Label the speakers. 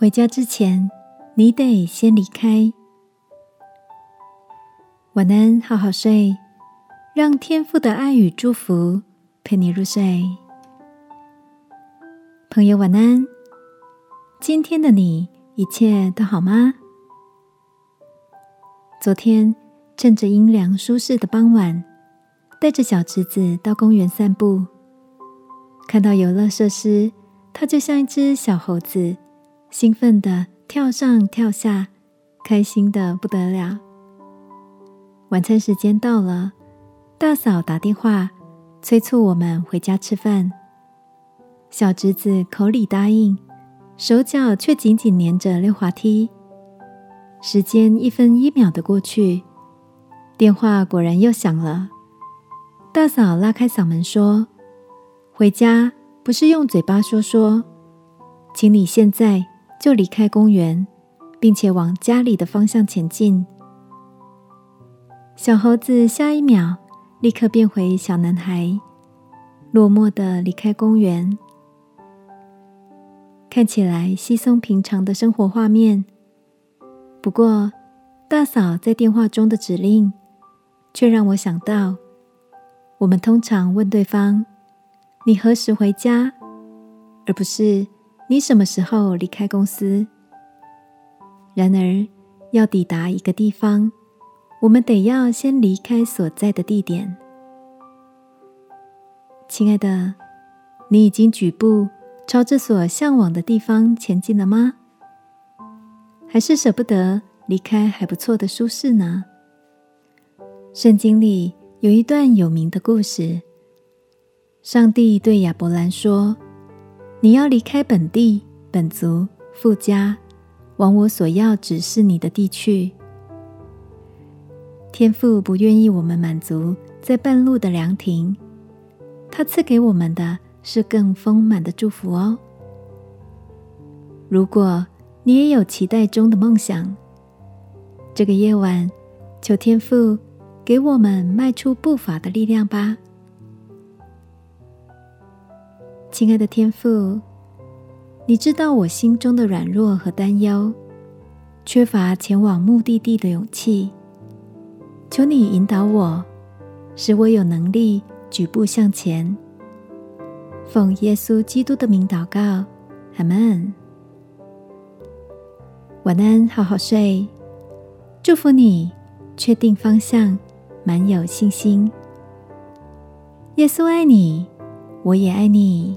Speaker 1: 回家之前，你得先离开。晚安，好好睡，让天父的爱与祝福陪你入睡。朋友，晚安。今天的你一切都好吗？昨天趁着阴凉舒适的傍晚，带着小侄子到公园散步，看到游乐设施，他就像一只小猴子。兴奋的跳上跳下，开心的不得了。晚餐时间到了，大嫂打电话催促我们回家吃饭。小侄子口里答应，手脚却紧紧粘着溜滑梯。时间一分一秒的过去，电话果然又响了。大嫂拉开嗓门说：“回家不是用嘴巴说说，请你现在。”就离开公园，并且往家里的方向前进。小猴子下一秒立刻变回小男孩，落寞的离开公园。看起来稀松平常的生活画面，不过大嫂在电话中的指令，却让我想到，我们通常问对方：“你何时回家？”而不是。你什么时候离开公司？然而，要抵达一个地方，我们得要先离开所在的地点。亲爱的，你已经举步朝着所向往的地方前进了吗？还是舍不得离开还不错的舒适呢？圣经里有一段有名的故事：上帝对亚伯兰说。你要离开本地、本族、富家，往我所要指示你的地去。天父不愿意我们满足在半路的凉亭，他赐给我们的是更丰满的祝福哦。如果你也有期待中的梦想，这个夜晚，求天父给我们迈出步伐的力量吧。亲爱的天父，你知道我心中的软弱和担忧，缺乏前往目的地的勇气。求你引导我，使我有能力举步向前。奉耶稣基督的名祷告，阿门。晚安，好好睡。祝福你，确定方向，满有信心。耶稣爱你。我也爱你。